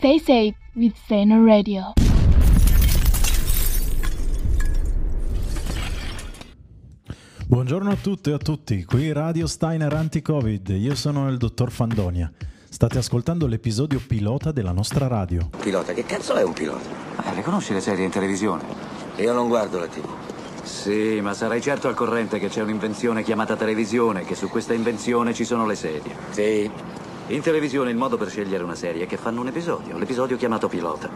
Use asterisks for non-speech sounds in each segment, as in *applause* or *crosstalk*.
Stay safe with Sena Radio. Buongiorno a tutte e a tutti, qui Radio Steiner Anti-Covid, io sono il dottor Fandonia. State ascoltando l'episodio pilota della nostra radio. Pilota, che cazzo è un pilota? Eh, le conosci le serie in televisione? Io non guardo la TV. Sì, ma sarai certo al corrente che c'è un'invenzione chiamata televisione, che su questa invenzione ci sono le serie. Sì. In televisione il modo per scegliere una serie è che fanno un episodio, l'episodio chiamato pilota.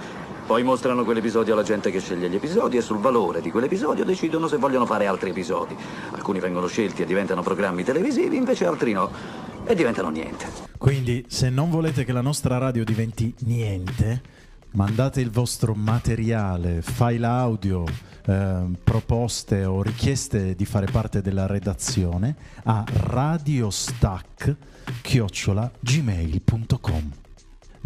Poi mostrano quell'episodio alla gente che sceglie gli episodi e sul valore di quell'episodio decidono se vogliono fare altri episodi. Alcuni vengono scelti e diventano programmi televisivi, invece altri no. E diventano niente. Quindi, se non volete che la nostra radio diventi niente, mandate il vostro materiale, file audio, eh, proposte o richieste di fare parte della redazione a radiostack-gmail.com.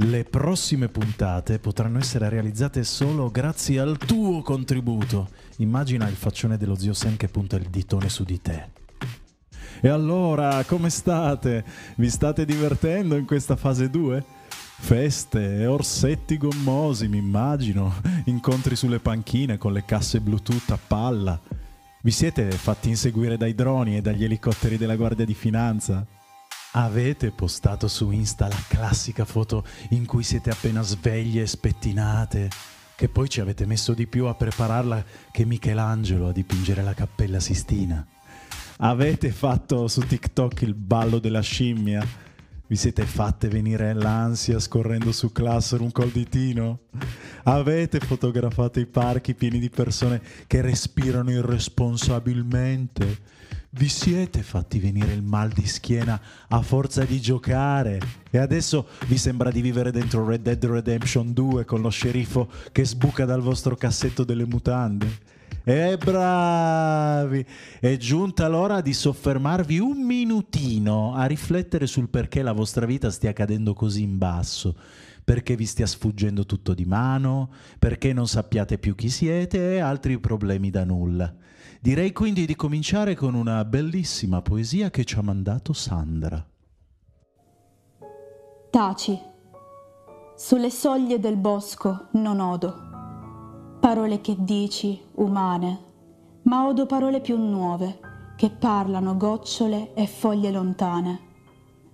Le prossime puntate potranno essere realizzate solo grazie al tuo contributo. Immagina il faccione dello zio Sam che punta il ditone su di te. E allora, come state? Vi state divertendo in questa fase 2? Feste, orsetti gommosi, mi immagino, incontri sulle panchine con le casse Bluetooth a palla. Vi siete fatti inseguire dai droni e dagli elicotteri della Guardia di Finanza? Avete postato su Insta la classica foto in cui siete appena sveglie e spettinate, che poi ci avete messo di più a prepararla che Michelangelo a dipingere la Cappella Sistina? Avete fatto su TikTok il ballo della scimmia? Vi siete fatte venire l'ansia scorrendo su Classroom col ditino? Avete fotografato i parchi pieni di persone che respirano irresponsabilmente? Vi siete fatti venire il mal di schiena a forza di giocare? E adesso vi sembra di vivere dentro Red Dead Redemption 2 con lo sceriffo che sbuca dal vostro cassetto delle mutande? E bravi! È giunta l'ora di soffermarvi un minutino a riflettere sul perché la vostra vita stia cadendo così in basso. Perché vi stia sfuggendo tutto di mano, perché non sappiate più chi siete e altri problemi da nulla. Direi quindi di cominciare con una bellissima poesia che ci ha mandato Sandra. Taci. Sulle soglie del bosco non odo parole che dici, umane, ma odo parole più nuove, che parlano gocciole e foglie lontane.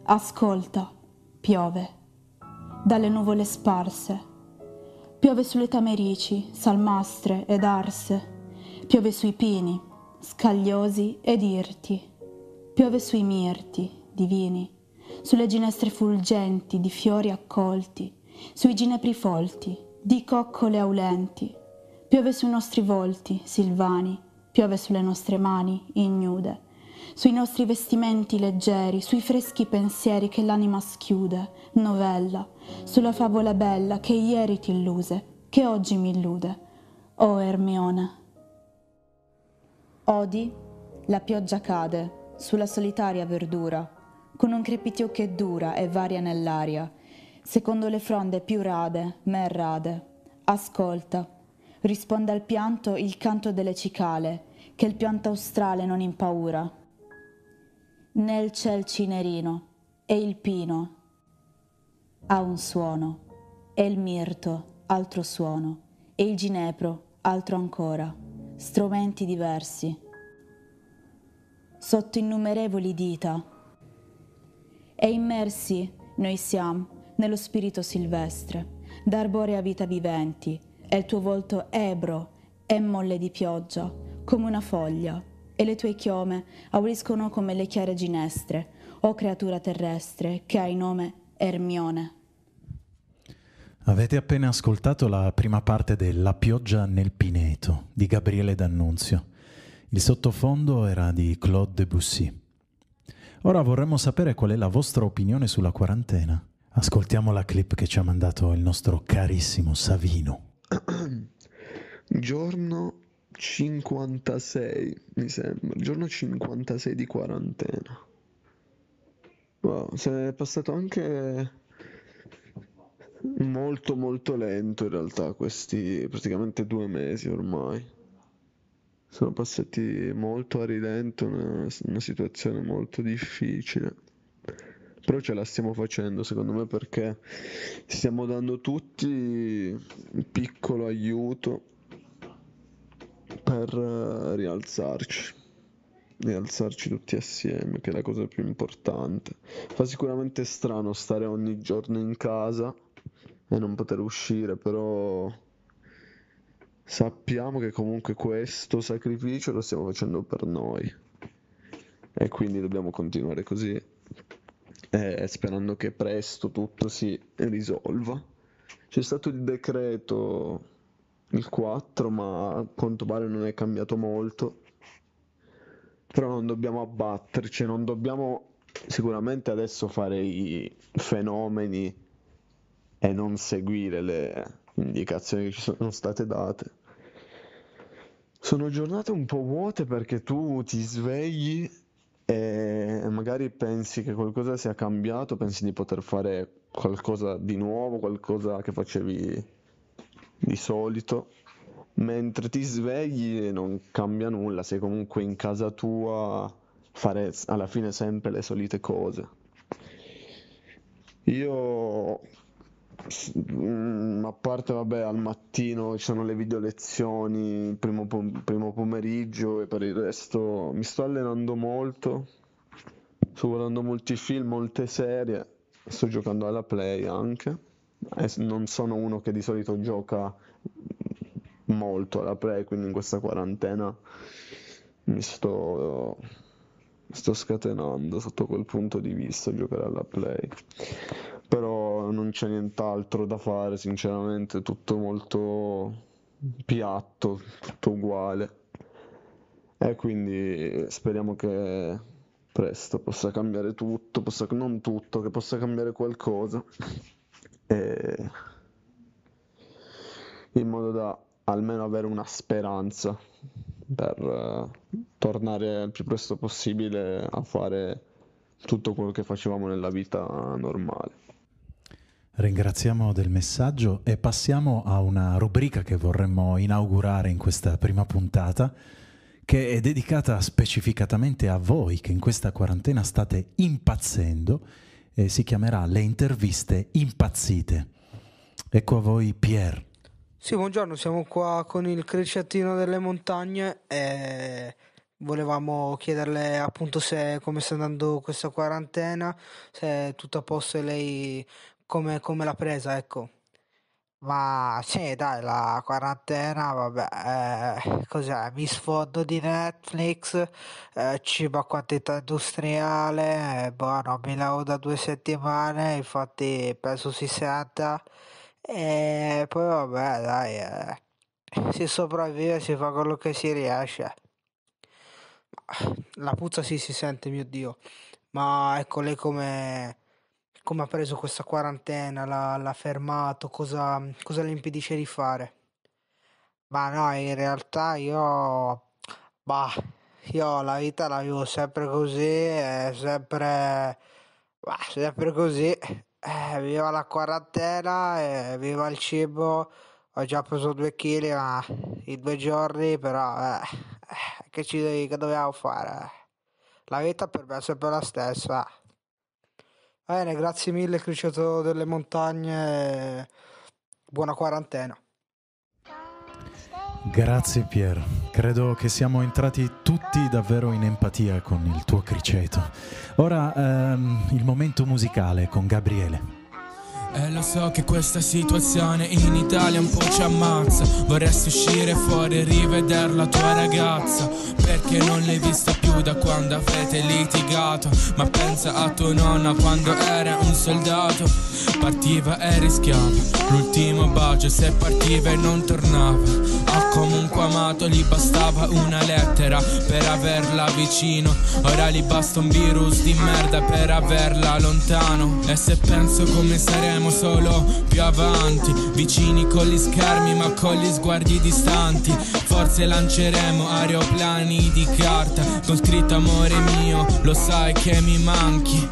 Ascolta, piove, dalle nuvole sparse. Piove sulle tamerici, salmastre ed arse. Piove sui pini, scagliosi ed irti. Piove sui mirti, divini, sulle ginestre fulgenti di fiori accolti, sui ginepri folti, di coccole aulenti Piove sui nostri volti, silvani, piove sulle nostre mani, ignude, sui nostri vestimenti leggeri, sui freschi pensieri che l'anima schiude, novella, sulla favola bella che ieri ti illuse, che oggi mi illude. O Ermione. Odi, la pioggia cade sulla solitaria verdura, con un crepitio che dura e varia nell'aria, secondo le fronde più rade, me rade. Ascolta, risponde al pianto il canto delle cicale, che il pianto australe non impaura. Nel ciel cinerino e il pino ha un suono, e il mirto altro suono, e il ginepro altro ancora, strumenti diversi. Sotto innumerevoli dita. E immersi noi siamo nello spirito silvestre, d'arborea vita viventi, e il tuo volto ebro e molle di pioggia, come una foglia, e le tue chiome auriscono come le chiare ginestre, o creatura terrestre che hai nome Ermione. Avete appena ascoltato la prima parte de La pioggia nel pineto di Gabriele D'Annunzio. Il sottofondo era di Claude Debussy. Ora vorremmo sapere qual è la vostra opinione sulla quarantena. Ascoltiamo la clip che ci ha mandato il nostro carissimo Savino. *clears throat* Giorno 56, mi sembra. Giorno 56 di quarantena. Wow, se è passato anche molto molto lento in realtà questi praticamente due mesi ormai. Sono passati molto a rilento, una, una situazione molto difficile. Però ce la stiamo facendo, secondo me, perché stiamo dando tutti un piccolo aiuto per eh, rialzarci. Rialzarci tutti assieme, che è la cosa più importante. Fa sicuramente strano stare ogni giorno in casa e non poter uscire, però sappiamo che comunque questo sacrificio lo stiamo facendo per noi e quindi dobbiamo continuare così e sperando che presto tutto si risolva. C'è stato il decreto il 4, ma a quanto pare non è cambiato molto. Però non dobbiamo abbatterci, non dobbiamo sicuramente adesso fare i fenomeni e non seguire le indicazioni che ci sono state date. Sono giornate un po' vuote perché tu ti svegli e magari pensi che qualcosa sia cambiato, pensi di poter fare qualcosa di nuovo, qualcosa che facevi di solito, mentre ti svegli e non cambia nulla, sei comunque in casa tua fare alla fine sempre le solite cose. Io a parte, vabbè, al mattino ci sono le video lezioni, primo, pom- primo pomeriggio e per il resto mi sto allenando molto, sto guardando molti film, molte serie, sto giocando alla Play anche. E non sono uno che di solito gioca molto alla Play, quindi in questa quarantena mi sto, sto scatenando sotto quel punto di vista giocare alla Play però non c'è nient'altro da fare, sinceramente, tutto molto piatto, tutto uguale. E quindi speriamo che presto possa cambiare tutto, possa, non tutto, che possa cambiare qualcosa. E in modo da almeno avere una speranza per uh, tornare il più presto possibile a fare tutto quello che facevamo nella vita normale. Ringraziamo del messaggio e passiamo a una rubrica che vorremmo inaugurare in questa prima puntata, che è dedicata specificatamente a voi che in questa quarantena state impazzendo e si chiamerà Le interviste impazzite. Ecco a voi Pier. Sì, buongiorno, siamo qua con il Criciatino delle Montagne e volevamo chiederle appunto se come sta andando questa quarantena, se è tutto a posto e lei come, come l'ha presa, ecco. Ma sì, dai, la quarantena, vabbè, eh, cos'è? Mi sfondo di Netflix, eh, cibo a quantità industriale, eh, boh, non mi lavo da due settimane, infatti penso si senta. E poi vabbè, dai, eh, si sopravvive, si fa quello che si riesce. La puzza sì si sente, mio Dio, ma ecco lei come come ha preso questa quarantena, l'ha, l'ha fermato, cosa, cosa le impedisce di fare? Ma no, in realtà io, bah, io la vita la vivo sempre così, sempre, bah, sempre così. Eh, viva la quarantena, eh, viva il cibo. Ho già preso due chili, ma in due giorni, però, eh, che ci che dobbiamo fare? La vita per me è sempre la stessa. Bene, grazie mille Cruciato delle Montagne, buona quarantena. Grazie Pier, credo che siamo entrati tutti davvero in empatia con il tuo criceto. Ora ehm, il momento musicale con Gabriele. E lo so che questa situazione in Italia un po' ci ammazza. Vorresti uscire fuori e rivedere la tua ragazza. Perché non l'hai vista più da quando avete litigato? Ma pensa a tua nonna quando era un soldato. Partiva e rischiava. L'ultimo bacio se partiva e non tornava. Ha comunque amato, gli bastava una lettera Per averla vicino. Ora gli basta un virus di merda per averla lontano. E se penso come saremo saremo solo più avanti Vicini con gli schermi ma con gli sguardi distanti. Forse lanceremo aeroplani di carta Con scritto amore mio, lo sai che mi manchi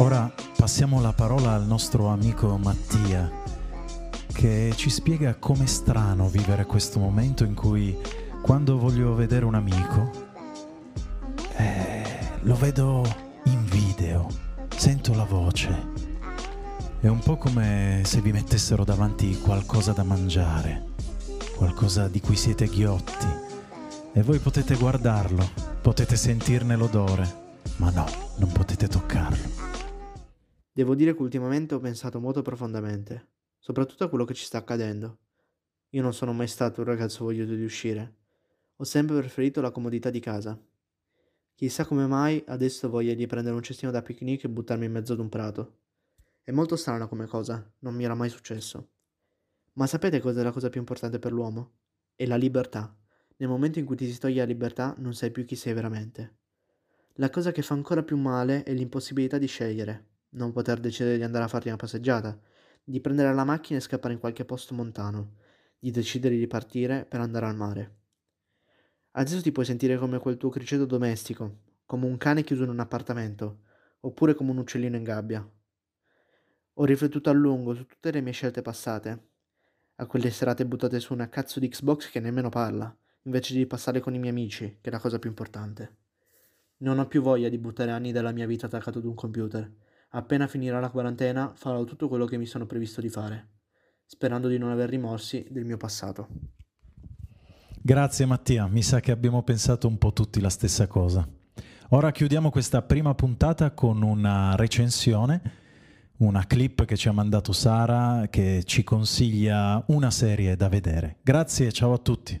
Ora passiamo la parola al nostro amico Mattia che ci spiega com'è strano vivere questo momento in cui quando voglio vedere un amico, eh, lo vedo in video, sento la voce. È un po' come se vi mettessero davanti qualcosa da mangiare, qualcosa di cui siete ghiotti, e voi potete guardarlo, potete sentirne l'odore, ma no, non potete toccarlo. Devo dire che ultimamente ho pensato molto profondamente, soprattutto a quello che ci sta accadendo. Io non sono mai stato un ragazzo voglioso di uscire. Ho sempre preferito la comodità di casa. Chissà come mai adesso voglia di prendere un cestino da picnic e buttarmi in mezzo ad un prato. È molto strana come cosa, non mi era mai successo. Ma sapete cos'è la cosa più importante per l'uomo? È la libertà. Nel momento in cui ti si toglie la libertà non sai più chi sei veramente. La cosa che fa ancora più male è l'impossibilità di scegliere non poter decidere di andare a farti una passeggiata, di prendere la macchina e scappare in qualche posto montano, di decidere di partire per andare al mare. Adesso ti puoi sentire come quel tuo criceto domestico, come un cane chiuso in un appartamento, oppure come un uccellino in gabbia. Ho riflettuto a lungo su tutte le mie scelte passate, a quelle serate buttate su una cazzo di Xbox che nemmeno parla, invece di passare con i miei amici, che è la cosa più importante. Non ho più voglia di buttare anni della mia vita attaccato ad un computer Appena finirà la quarantena farò tutto quello che mi sono previsto di fare, sperando di non aver rimorsi del mio passato. Grazie Mattia, mi sa che abbiamo pensato un po' tutti la stessa cosa. Ora chiudiamo questa prima puntata con una recensione, una clip che ci ha mandato Sara che ci consiglia una serie da vedere. Grazie, ciao a tutti.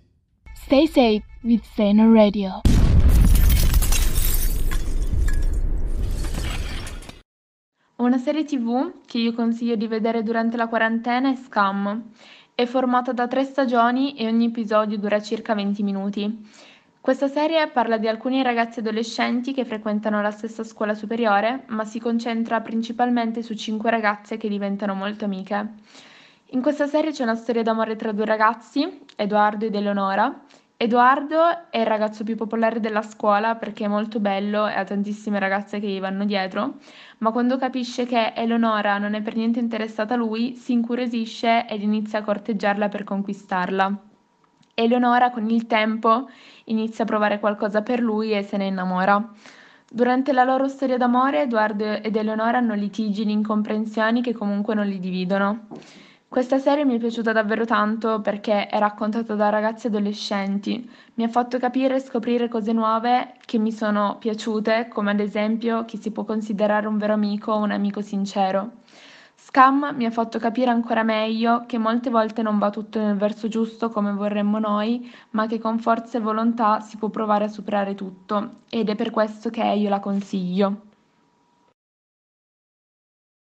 Stay safe with Zeno Radio. Una serie TV che io consiglio di vedere durante la quarantena è Scam. È formata da tre stagioni e ogni episodio dura circa 20 minuti. Questa serie parla di alcuni ragazzi adolescenti che frequentano la stessa scuola superiore, ma si concentra principalmente su cinque ragazze che diventano molto amiche. In questa serie c'è una storia d'amore tra due ragazzi, Edoardo ed Eleonora, Edoardo è il ragazzo più popolare della scuola perché è molto bello e ha tantissime ragazze che gli vanno dietro, ma quando capisce che Eleonora non è per niente interessata a lui, si incuriosisce ed inizia a corteggiarla per conquistarla. Eleonora con il tempo inizia a provare qualcosa per lui e se ne innamora. Durante la loro storia d'amore, Edoardo ed Eleonora hanno litigi e incomprensioni che comunque non li dividono. Questa serie mi è piaciuta davvero tanto perché è raccontata da ragazzi adolescenti, mi ha fatto capire e scoprire cose nuove che mi sono piaciute, come ad esempio chi si può considerare un vero amico o un amico sincero. Scam mi ha fatto capire ancora meglio che molte volte non va tutto nel verso giusto come vorremmo noi, ma che con forza e volontà si può provare a superare tutto ed è per questo che io la consiglio.